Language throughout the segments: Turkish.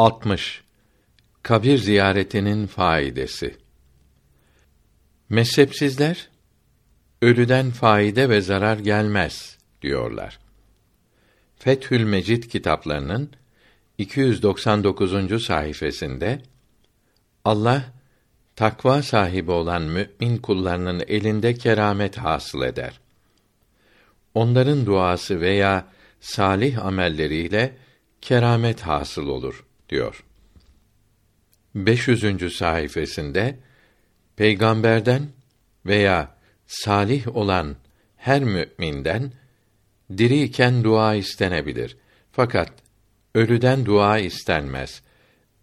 60. Kabir ziyaretinin faidesi. Mezhepsizler ölüden faide ve zarar gelmez diyorlar. Fethül Mecid kitaplarının 299. sayfasında Allah takva sahibi olan mümin kullarının elinde keramet hasıl eder. Onların duası veya salih amelleriyle keramet hasıl olur diyor. 500. sayfasında peygamberden veya salih olan her müminden diriyken dua istenebilir. Fakat ölüden dua istenmez.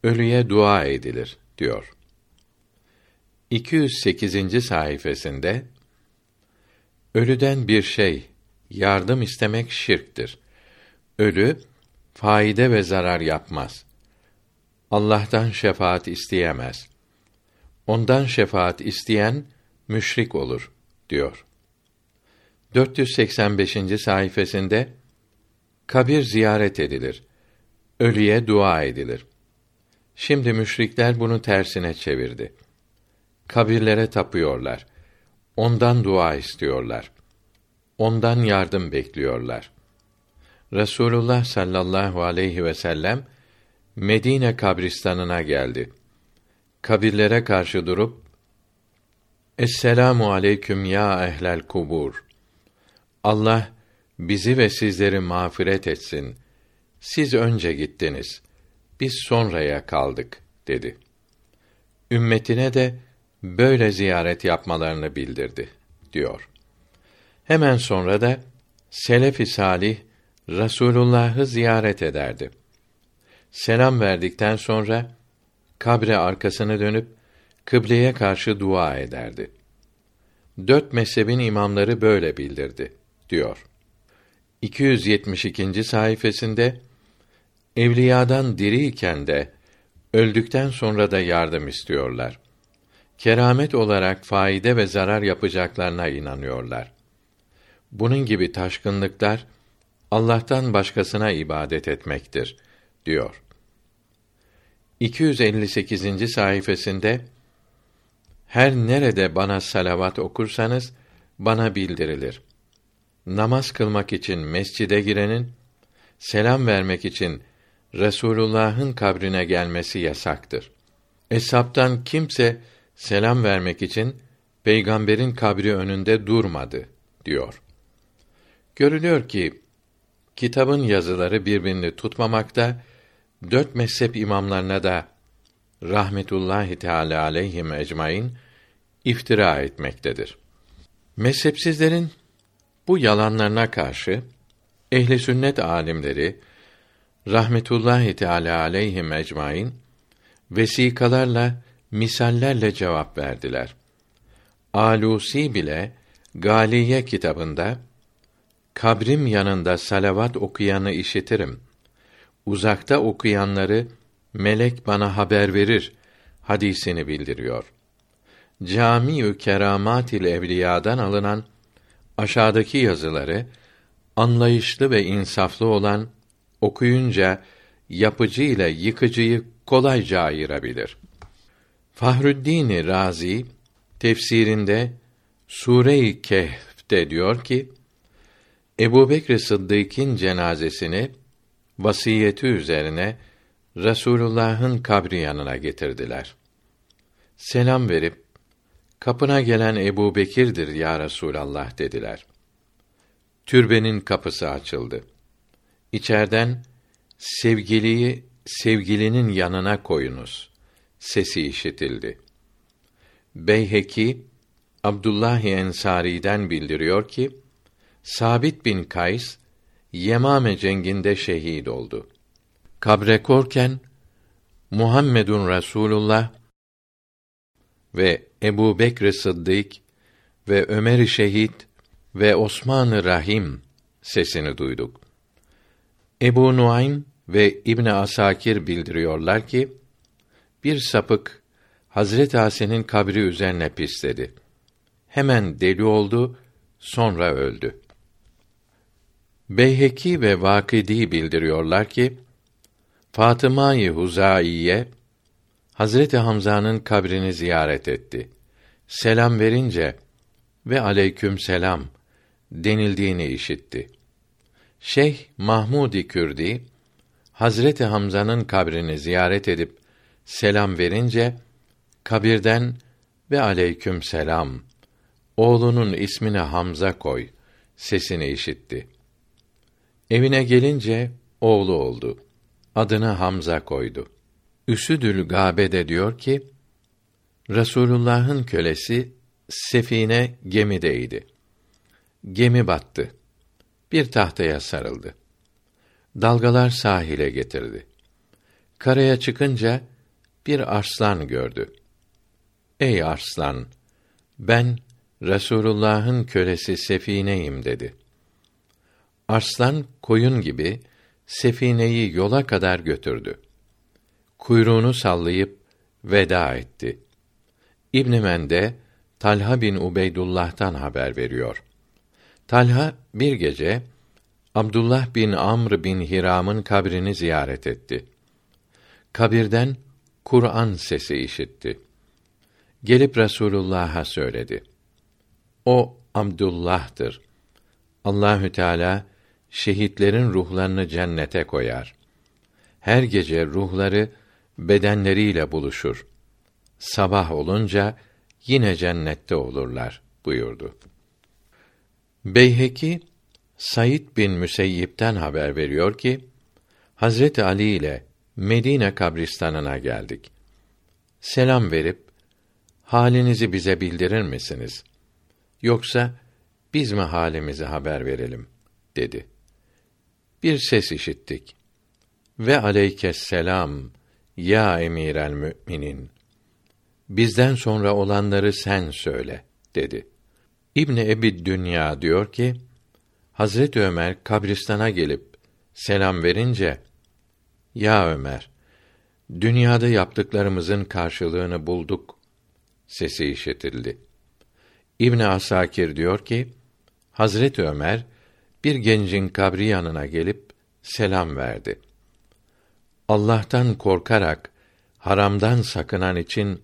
Ölüye dua edilir diyor. 208. sayfasında ölüden bir şey yardım istemek şirktir. Ölü faide ve zarar yapmaz. Allah'tan şefaat isteyemez. Ondan şefaat isteyen müşrik olur diyor. 485. sayfasında kabir ziyaret edilir. Ölüye dua edilir. Şimdi müşrikler bunu tersine çevirdi. Kabirlere tapıyorlar. Ondan dua istiyorlar. Ondan yardım bekliyorlar. Resulullah sallallahu aleyhi ve sellem Medine kabristanına geldi. Kabirlere karşı durup Esselamu aleyküm ya ehlel kubur. Allah bizi ve sizleri mağfiret etsin. Siz önce gittiniz. Biz sonraya kaldık dedi. Ümmetine de böyle ziyaret yapmalarını bildirdi diyor. Hemen sonra da selef-i salih Resulullah'ı ziyaret ederdi. Selam verdikten sonra kabre arkasını dönüp kıbleye karşı dua ederdi. Dört mezhebin imamları böyle bildirdi diyor. 272. sayfasında evliyadan diriyken de öldükten sonra da yardım istiyorlar. Keramet olarak faide ve zarar yapacaklarına inanıyorlar. Bunun gibi taşkınlıklar Allah'tan başkasına ibadet etmektir diyor. 258. sayfasında her nerede bana salavat okursanız bana bildirilir. Namaz kılmak için mescide girenin selam vermek için Resulullah'ın kabrine gelmesi yasaktır. Eshabtan kimse selam vermek için peygamberin kabri önünde durmadı diyor. Görülüyor ki kitabın yazıları birbirini tutmamakta, dört mezhep imamlarına da rahmetullahi teala aleyhim ecmaîn iftira etmektedir. Mezhepsizlerin bu yalanlarına karşı ehli sünnet alimleri rahmetullahi teala aleyhim ecmaîn vesikalarla, misallerle cevap verdiler. Alusi bile Galiye kitabında kabrim yanında salavat okuyanı işitirim. Uzakta okuyanları melek bana haber verir hadisini bildiriyor. Camiü Keramatil Evliya'dan alınan aşağıdaki yazıları anlayışlı ve insaflı olan okuyunca yapıcı ile yıkıcıyı kolayca ayırabilir. Fahrüddin Razi tefsirinde Sure-i Kehf'te diyor ki Ebu Bekr Sıddık'ın cenazesini vasiyeti üzerine Resulullah'ın kabri yanına getirdiler. Selam verip kapına gelen Ebu Bekir'dir ya Resulallah dediler. Türbenin kapısı açıldı. İçerden sevgiliyi sevgilinin yanına koyunuz sesi işitildi. Beyheki Abdullah Ensari'den bildiriyor ki Sabit bin Kays Yemame cenginde şehit oldu. Kabre korken Muhammedun Resulullah ve Ebu Bekr Sıddık ve Ömer-i Şehit ve Osman-ı Rahim sesini duyduk. Ebu Nuaym ve İbn Asakir bildiriyorlar ki bir sapık Hazret Asi'nin kabri üzerine pisledi. Hemen deli oldu, sonra öldü. Beyheki ve Vakidi bildiriyorlar ki Fatıma-i Huzaiye Hazreti Hamza'nın kabrini ziyaret etti. Selam verince ve aleyküm selam denildiğini işitti. Şeyh Mahmudi Kürdi Hazreti Hamza'nın kabrini ziyaret edip selam verince kabirden ve aleyküm selam oğlunun ismini Hamza koy sesini işitti. Evine gelince oğlu oldu. Adını Hamza koydu. Üsüdül Gabe diyor ki Resulullah'ın kölesi sefine gemideydi. Gemi battı. Bir tahtaya sarıldı. Dalgalar sahile getirdi. Karaya çıkınca bir arslan gördü. Ey arslan, ben Resulullah'ın kölesi Sefine'yim dedi. Arslan koyun gibi Sefine'yi yola kadar götürdü. Kuyruğunu sallayıp veda etti. İbn Mende Talha bin Ubeydullah'tan haber veriyor. Talha bir gece Abdullah bin Amr bin Hiram'ın kabrini ziyaret etti. Kabirden Kur'an sesi işitti. Gelip Resulullah'a söyledi. O Abdullah'tır. Allahü Teala şehitlerin ruhlarını cennete koyar. Her gece ruhları bedenleriyle buluşur. Sabah olunca yine cennette olurlar buyurdu. Beyheki Said bin Müseyyip'ten haber veriyor ki Hazreti Ali ile Medine kabristanına geldik. Selam verip halinizi bize bildirir misiniz? Yoksa biz mi halimizi haber verelim dedi. Bir ses işittik. Ve aleykes selam ya emirel müminin. Bizden sonra olanları sen söyle dedi. İbni Ebi Dünya diyor ki, Hazret Ömer kabristana gelip selam verince, Ya Ömer, dünyada yaptıklarımızın karşılığını bulduk sesi işitildi. İbn Asakir diyor ki, Hazret Ömer bir gencin kabri yanına gelip selam verdi. Allah'tan korkarak haramdan sakınan için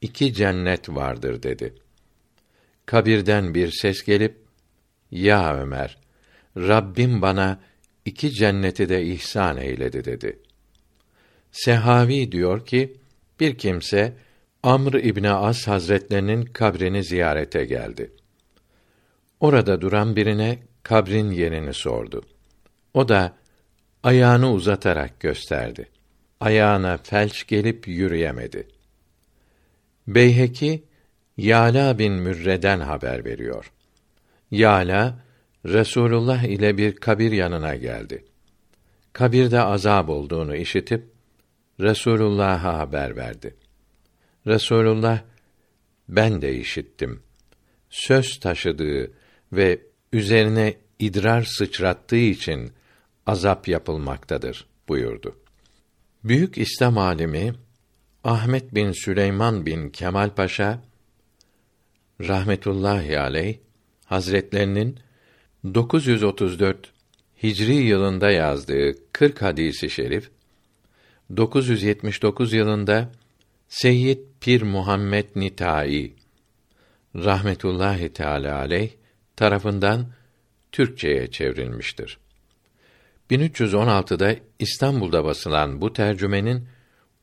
iki cennet vardır dedi. Kabirden bir ses gelip, Ya Ömer, Rabbim bana iki cenneti de ihsan eyledi dedi. Sehavi diyor ki, bir kimse Amr İbni As Hazretlerinin kabrini ziyarete geldi. Orada duran birine kabrin yerini sordu. O da ayağını uzatarak gösterdi. Ayağına felç gelip yürüyemedi. Beyheki Yala bin Mürre'den haber veriyor. Yala Resulullah ile bir kabir yanına geldi. Kabirde azab olduğunu işitip Resulullah'a haber verdi. Resulullah ben de işittim. Söz taşıdığı ve üzerine idrar sıçrattığı için azap yapılmaktadır buyurdu. Büyük İslam alimi Ahmet bin Süleyman bin Kemal Paşa rahmetullahi aleyh Hazretlerinin 934 Hicri yılında yazdığı 40 hadisi şerif 979 yılında Seyyid Pir Muhammed Nitai rahmetullahi teala aleyh tarafından Türkçeye çevrilmiştir. 1316'da İstanbul'da basılan bu tercümenin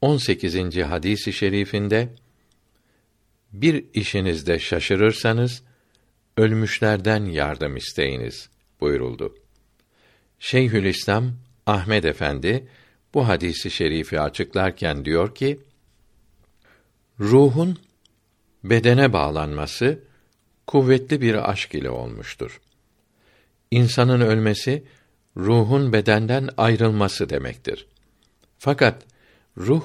18. hadisi şerifinde bir işinizde şaşırırsanız ölmüşlerden yardım isteyiniz buyuruldu. Şeyhülislam Ahmed Efendi bu hadisi şerifi açıklarken diyor ki: Ruhun bedene bağlanması kuvvetli bir aşk ile olmuştur. İnsanın ölmesi ruhun bedenden ayrılması demektir. Fakat ruh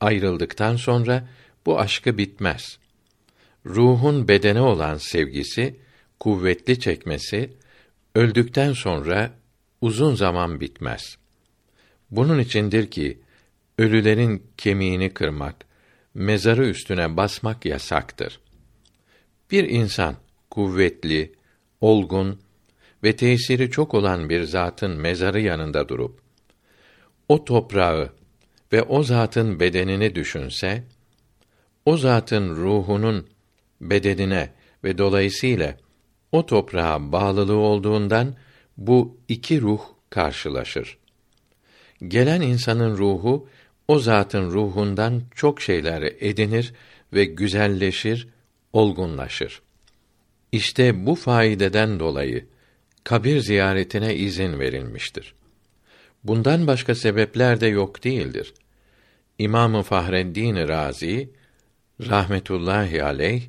ayrıldıktan sonra bu aşkı bitmez. Ruhun bedene olan sevgisi, kuvvetli çekmesi öldükten sonra uzun zaman bitmez. Bunun içindir ki ölülerin kemiğini kırmak, mezarı üstüne basmak yasaktır. Bir insan kuvvetli, olgun ve tesiri çok olan bir zatın mezarı yanında durup o toprağı ve o zatın bedenini düşünse, o zatın ruhunun bedenine ve dolayısıyla o toprağa bağlılığı olduğundan bu iki ruh karşılaşır. Gelen insanın ruhu o zatın ruhundan çok şeyler edinir ve güzelleşir, olgunlaşır. İşte bu faideden dolayı kabir ziyaretine izin verilmiştir. Bundan başka sebepler de yok değildir. İmamı Fahreddin Razi rahmetullahi aleyh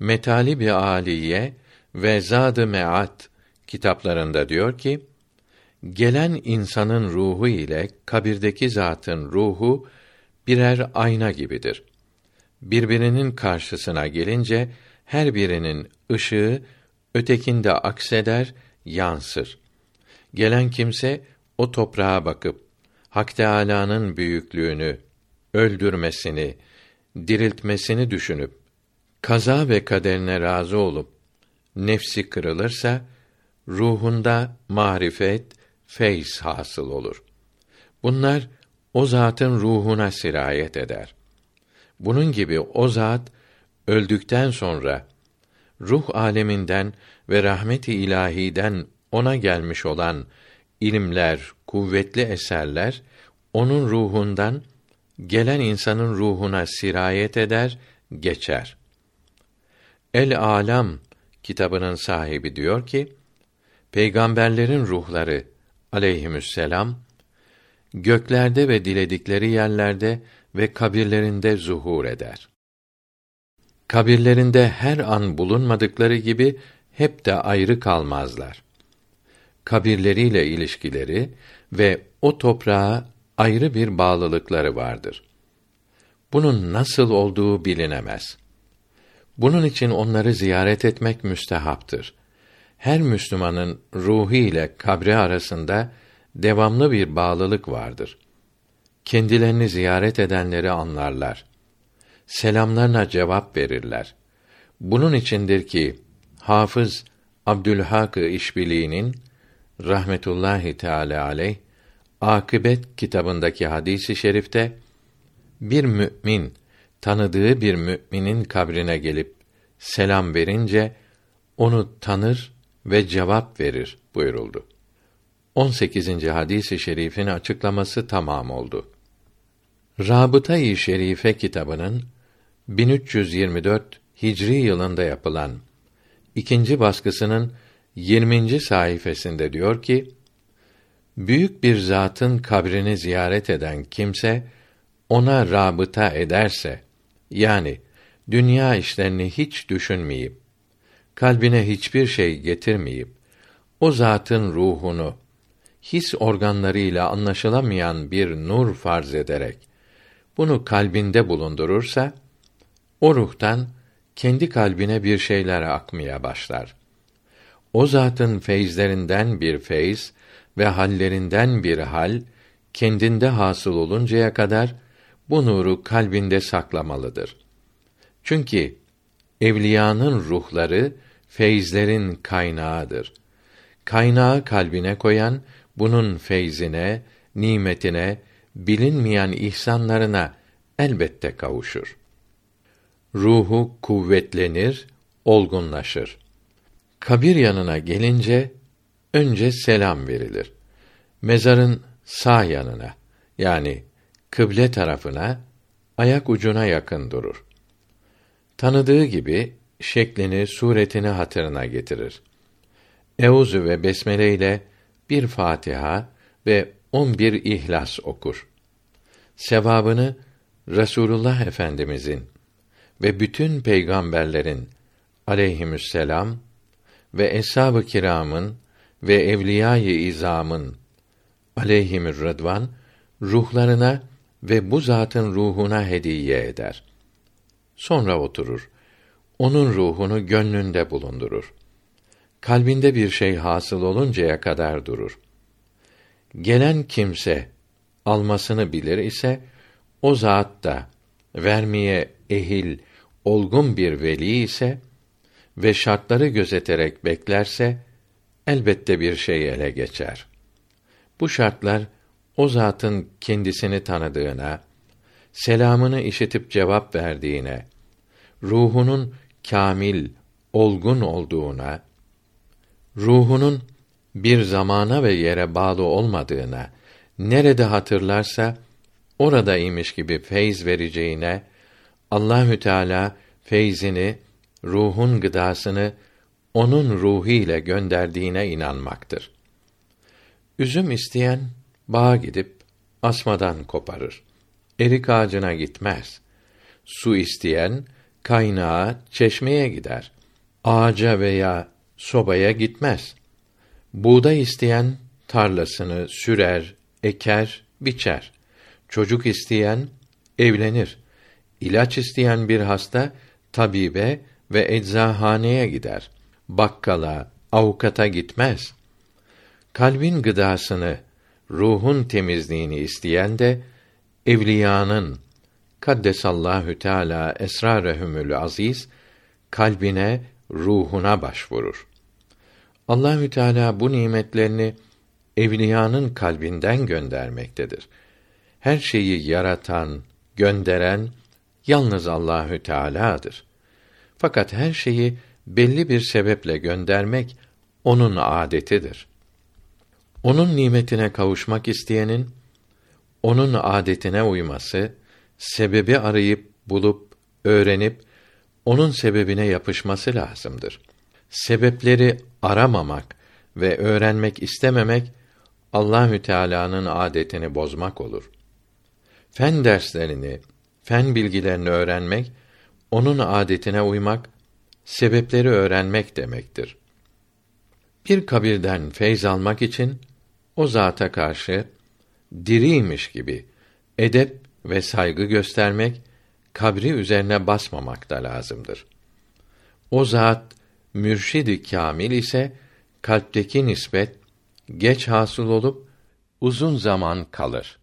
Metali bir aliye ve Zad-ı Me'at kitaplarında diyor ki gelen insanın ruhu ile kabirdeki zatın ruhu birer ayna gibidir. Birbirinin karşısına gelince her birinin ışığı ötekinde akseder, yansır. Gelen kimse o toprağa bakıp Hak Teâlâ'nın büyüklüğünü, öldürmesini, diriltmesini düşünüp kaza ve kaderine razı olup nefsi kırılırsa ruhunda marifet, feyz hasıl olur. Bunlar o zatın ruhuna sirayet eder. Bunun gibi o zat öldükten sonra ruh aleminden ve rahmeti ilahiden ona gelmiş olan ilimler, kuvvetli eserler onun ruhundan gelen insanın ruhuna sirayet eder, geçer. El Alam kitabının sahibi diyor ki, peygamberlerin ruhları aleyhisselam göklerde ve diledikleri yerlerde ve kabirlerinde zuhur eder. Kabirlerinde her an bulunmadıkları gibi hep de ayrı kalmazlar. Kabirleriyle ilişkileri ve o toprağa ayrı bir bağlılıkları vardır. Bunun nasıl olduğu bilinemez. Bunun için onları ziyaret etmek müstehaptır. Her Müslümanın ruhu ile kabri arasında devamlı bir bağlılık vardır. Kendilerini ziyaret edenleri anlarlar. Selamlarına cevap verirler. Bunun içindir ki Hafız Abdülhak İşbili'nin rahmetullahi teala aleyh Akıbet kitabındaki hadisi şerifte bir mümin tanıdığı bir müminin kabrine gelip selam verince onu tanır ve cevap verir buyuruldu. 18. hadisi i şerifin açıklaması tamam oldu. Rabıta-i Şerife kitabının 1324 Hicri yılında yapılan ikinci baskısının 20. sayfasında diyor ki: Büyük bir zatın kabrini ziyaret eden kimse ona rabıta ederse yani dünya işlerini hiç düşünmeyip kalbine hiçbir şey getirmeyip o zatın ruhunu his organlarıyla anlaşılamayan bir nur farz ederek bunu kalbinde bulundurursa o ruhtan kendi kalbine bir şeyler akmaya başlar. O zatın feyizlerinden bir feyz ve hallerinden bir hal kendinde hasıl oluncaya kadar bu nuru kalbinde saklamalıdır. Çünkü evliyanın ruhları feyizlerin kaynağıdır. Kaynağı kalbine koyan bunun feyzine, nimetine, bilinmeyen ihsanlarına elbette kavuşur. Ruhu kuvvetlenir, olgunlaşır. Kabir yanına gelince önce selam verilir. Mezarın sağ yanına yani kıble tarafına ayak ucuna yakın durur. Tanıdığı gibi şeklini, suretini hatırına getirir. Euzu ve besmele ile bir Fatiha ve on bir İhlas okur. Sevabını Resulullah Efendimizin ve bütün peygamberlerin aleyhisselam ve eshab-ı kiramın ve evliyâ-i izamın aleyhimür rıdvan ruhlarına ve bu zatın ruhuna hediye eder. Sonra oturur. Onun ruhunu gönlünde bulundurur. Kalbinde bir şey hasıl oluncaya kadar durur. Gelen kimse almasını bilir ise o zat da vermeye ehil, olgun bir veli ise ve şartları gözeterek beklerse elbette bir şey ele geçer. Bu şartlar o zatın kendisini tanıdığına, selamını işitip cevap verdiğine, ruhunun kamil, olgun olduğuna, ruhunun bir zamana ve yere bağlı olmadığına, nerede hatırlarsa orada imiş gibi feyz vereceğine Allahü Teala feyzini, ruhun gıdasını onun ruhu ile gönderdiğine inanmaktır. Üzüm isteyen bağa gidip asmadan koparır. Erik ağacına gitmez. Su isteyen kaynağa, çeşmeye gider. Ağaca veya sobaya gitmez. Buğday isteyen tarlasını sürer, eker, biçer. Çocuk isteyen evlenir. İlaç isteyen bir hasta tabibe ve eczahaneye gider. Bakkala, avukata gitmez. Kalbin gıdasını, ruhun temizliğini isteyen de evliyanın kaddesallahu teala esrarehumül aziz kalbine, ruhuna başvurur. Allahü Teala bu nimetlerini evliyanın kalbinden göndermektedir. Her şeyi yaratan, gönderen yalnız Allahü Teala'dır. Fakat her şeyi belli bir sebeple göndermek onun adetidir. Onun nimetine kavuşmak isteyenin onun adetine uyması, sebebi arayıp bulup öğrenip onun sebebine yapışması lazımdır. Sebepleri aramamak ve öğrenmek istememek Allahü Teala'nın adetini bozmak olur. Fen derslerini, fen bilgilerini öğrenmek onun adetine uymak, sebepleri öğrenmek demektir. Bir kabirden feyz almak için o zata karşı diriymiş gibi edep ve saygı göstermek, kabri üzerine basmamak da lazımdır. O zat mürşidi kamil ise kalpteki nispet geç hasıl olup uzun zaman kalır.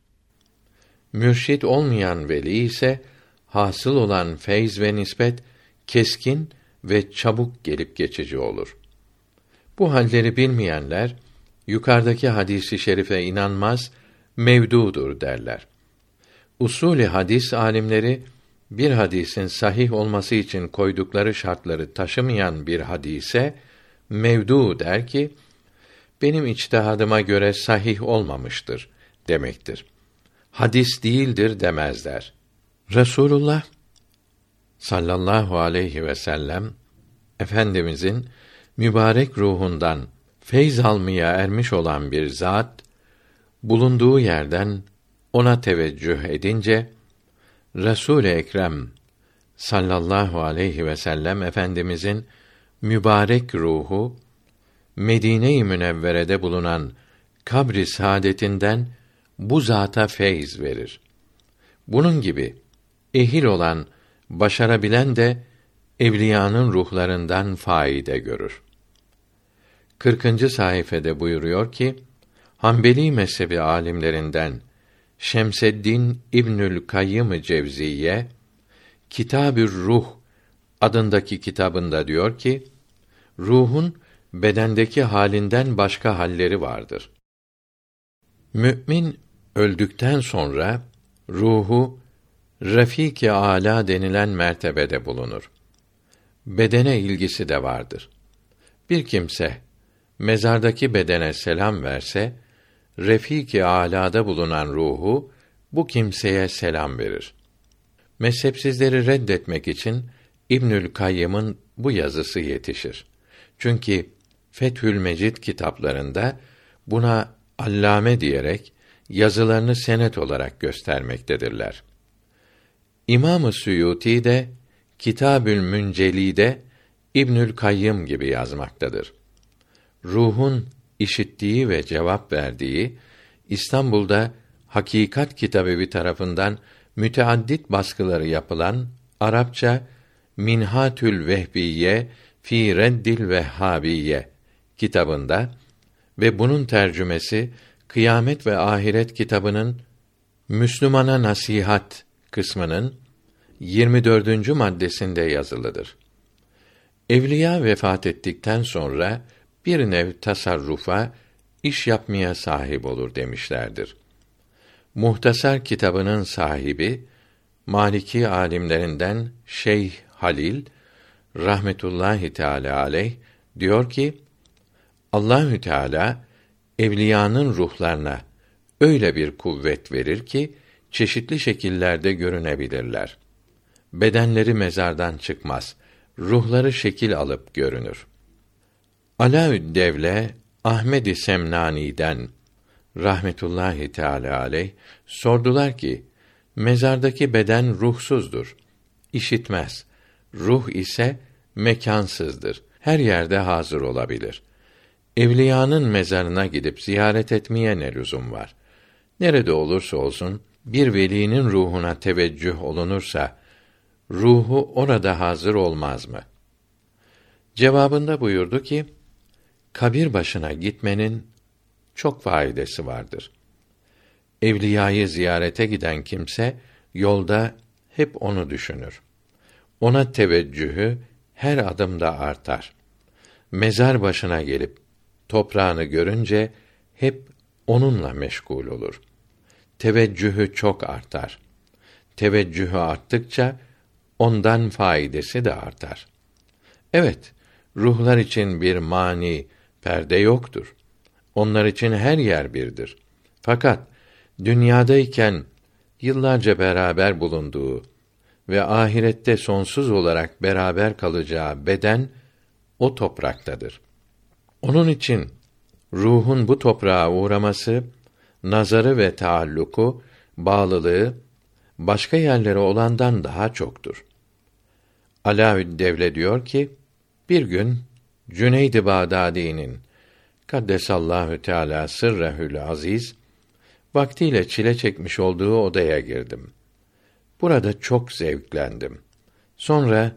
Mürşid olmayan veli ise hasıl olan feyz ve nispet keskin ve çabuk gelip geçici olur. Bu halleri bilmeyenler yukarıdaki hadisi şerife inanmaz, mevdudur derler. Usulü hadis alimleri bir hadisin sahih olması için koydukları şartları taşımayan bir hadise mevdu der ki benim içtihadıma göre sahih olmamıştır demektir. Hadis değildir demezler. Resulullah sallallahu aleyhi ve sellem efendimizin mübarek ruhundan feyz almaya ermiş olan bir zat bulunduğu yerden ona teveccüh edince Resul Ekrem sallallahu aleyhi ve sellem efendimizin mübarek ruhu Medine-i Münevvere'de bulunan kabri saadetinden bu zata feyz verir. Bunun gibi ehil olan, başarabilen de evliyanın ruhlarından faide görür. 40. sayfede buyuruyor ki: Hanbeli mezhebi alimlerinden Şemseddin İbnül Kayyım Cevziye Kitabür Ruh adındaki kitabında diyor ki ruhun bedendeki halinden başka halleri vardır. Mümin öldükten sonra ruhu Refik-i Ala denilen mertebede bulunur. Bedene ilgisi de vardır. Bir kimse mezardaki bedene selam verse Refik-i Alâ'da bulunan ruhu bu kimseye selam verir. Mezhepsizleri reddetmek için İbnül Kayyım'ın bu yazısı yetişir. Çünkü Fethül Mecid kitaplarında buna allame diyerek yazılarını senet olarak göstermektedirler. İmam-ı Suyuti de Kitabül Münceli'de İbnül Kayyım gibi yazmaktadır. Ruhun işittiği ve cevap verdiği İstanbul'da Hakikat Kitabevi tarafından müteaddit baskıları yapılan Arapça Minhatül Vehbiye fi Reddil Vehhabiye kitabında ve bunun tercümesi Kıyamet ve Ahiret kitabının Müslümana Nasihat kısmının 24. maddesinde yazılıdır. Evliya vefat ettikten sonra bir nev tasarrufa, iş yapmaya sahip olur demişlerdir. Muhtasar kitabının sahibi Maliki alimlerinden Şeyh Halil rahmetullahi teala aleyh diyor ki Allahü Teala evliyanın ruhlarına öyle bir kuvvet verir ki çeşitli şekillerde görünebilirler. Bedenleri mezardan çıkmaz. Ruhları şekil alıp görünür. Alaüddevle Ahmed-i Semnani'den rahmetullahi teala aleyh sordular ki mezardaki beden ruhsuzdur. işitmez. Ruh ise mekansızdır. Her yerde hazır olabilir. Evliyanın mezarına gidip ziyaret etmeye ne lüzum var? Nerede olursa olsun bir velinin ruhuna teveccüh olunursa ruhu orada hazır olmaz mı? Cevabında buyurdu ki kabir başına gitmenin çok faydası vardır. Evliyayı ziyarete giden kimse yolda hep onu düşünür. Ona teveccühü her adımda artar. Mezar başına gelip toprağını görünce hep onunla meşgul olur. Teveccühü çok artar. Teveccühü arttıkça ondan faydası da artar. Evet, ruhlar için bir mani, perde yoktur. Onlar için her yer birdir. Fakat dünyadayken yıllarca beraber bulunduğu ve ahirette sonsuz olarak beraber kalacağı beden o topraktadır. Onun için ruhun bu toprağa uğraması, nazarı ve taalluku, bağlılığı başka yerlere olandan daha çoktur. Alaüddevle diyor ki, bir gün Cüneyd-i Bağdadi'nin Kaddesallahu Teala sırrehül aziz vaktiyle çile çekmiş olduğu odaya girdim. Burada çok zevklendim. Sonra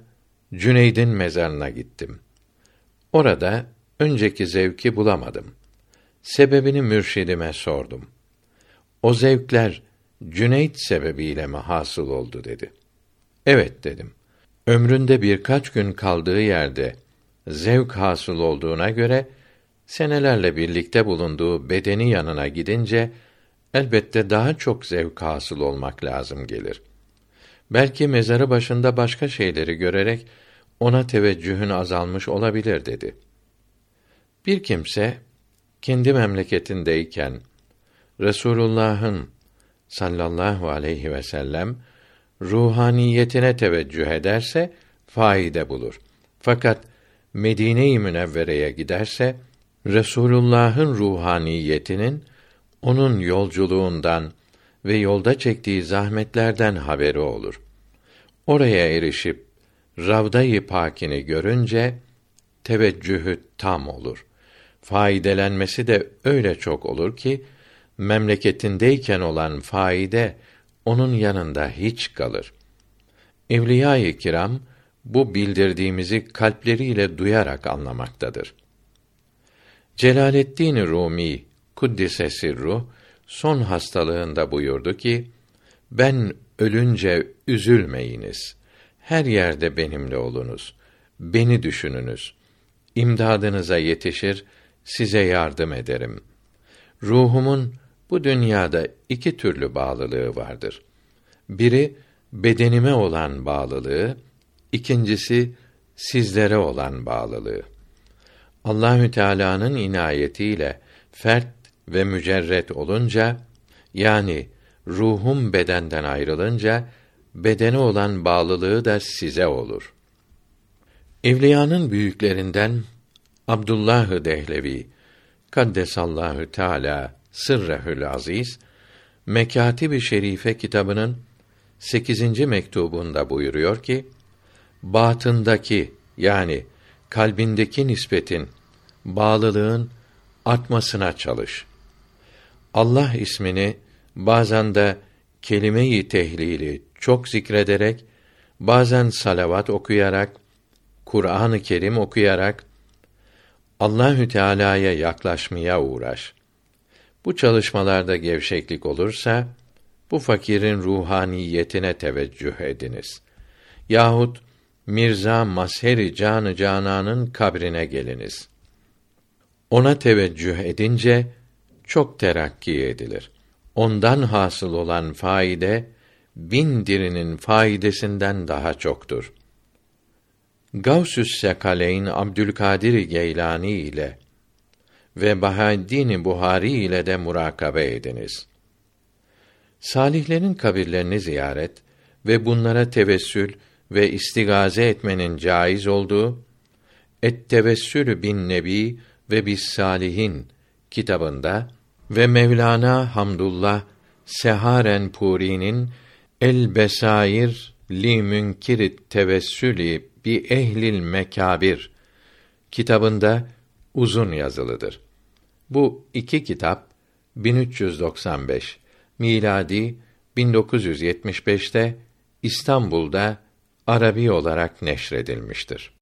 Cüneyd'in mezarına gittim. Orada önceki zevki bulamadım. Sebebini mürşidime sordum. O zevkler Cüneyd sebebiyle mi hasıl oldu dedi. Evet dedim. Ömründe birkaç gün kaldığı yerde zevk hasıl olduğuna göre senelerle birlikte bulunduğu bedeni yanına gidince elbette daha çok zevk hasıl olmak lazım gelir. Belki mezarı başında başka şeyleri görerek ona teveccühün azalmış olabilir dedi. Bir kimse kendi memleketindeyken Resulullah'ın sallallahu aleyhi ve sellem ruhaniyetine teveccüh ederse faide bulur. Fakat Medine-i Münevvere'ye giderse Resulullah'ın ruhaniyetinin onun yolculuğundan ve yolda çektiği zahmetlerden haberi olur. Oraya erişip Ravda-i Pakini görünce teveccühü tam olur. Faydelenmesi de öyle çok olur ki memleketindeyken olan faide onun yanında hiç kalır. Evliya-i kiram bu bildirdiğimizi kalpleriyle duyarak anlamaktadır. Celaleddin Rumi kuddise sirru son hastalığında buyurdu ki ben ölünce üzülmeyiniz. Her yerde benimle olunuz. Beni düşününüz. İmdadınıza yetişir, size yardım ederim. Ruhumun bu dünyada iki türlü bağlılığı vardır. Biri bedenime olan bağlılığı, ikincisi sizlere olan bağlılığı. Allahü Teala'nın inayetiyle fert ve mücerret olunca yani ruhum bedenden ayrılınca bedene olan bağlılığı da size olur. Evliyanın büyüklerinden Abdullah Dehlevi Kaddesallahu Teala sırrehül aziz Mekatib-i Şerife kitabının 8. mektubunda buyuruyor ki batındaki yani kalbindeki nispetin bağlılığın artmasına çalış. Allah ismini bazen de kelime-i tehlili çok zikrederek, bazen salavat okuyarak, Kur'an-ı Kerim okuyarak Allahü Teala'ya yaklaşmaya uğraş. Bu çalışmalarda gevşeklik olursa bu fakirin ruhaniyetine teveccüh ediniz. Yahut Mirza Masheri Canı Canan'ın kabrine geliniz. Ona teveccüh edince çok terakki edilir. ondan hasıl olan faide bin dirinin faidesinden daha çoktur. Gavsüs Sekaleyn Abdülkadir Geylani ile ve Bahaddin Buhari ile de murakabe ediniz. Salihlerin kabirlerini ziyaret ve bunlara tevessül ve istigaze etmenin caiz olduğu Et Tevessül bin Nebi ve bis Salihin kitabında ve Mevlana Hamdullah Seharen Puri'nin El Besair li Münkirit Tevessüli bi Ehlil Mekabir kitabında uzun yazılıdır. Bu iki kitap 1395 miladi 1975'te İstanbul'da Arabi olarak neşredilmiştir.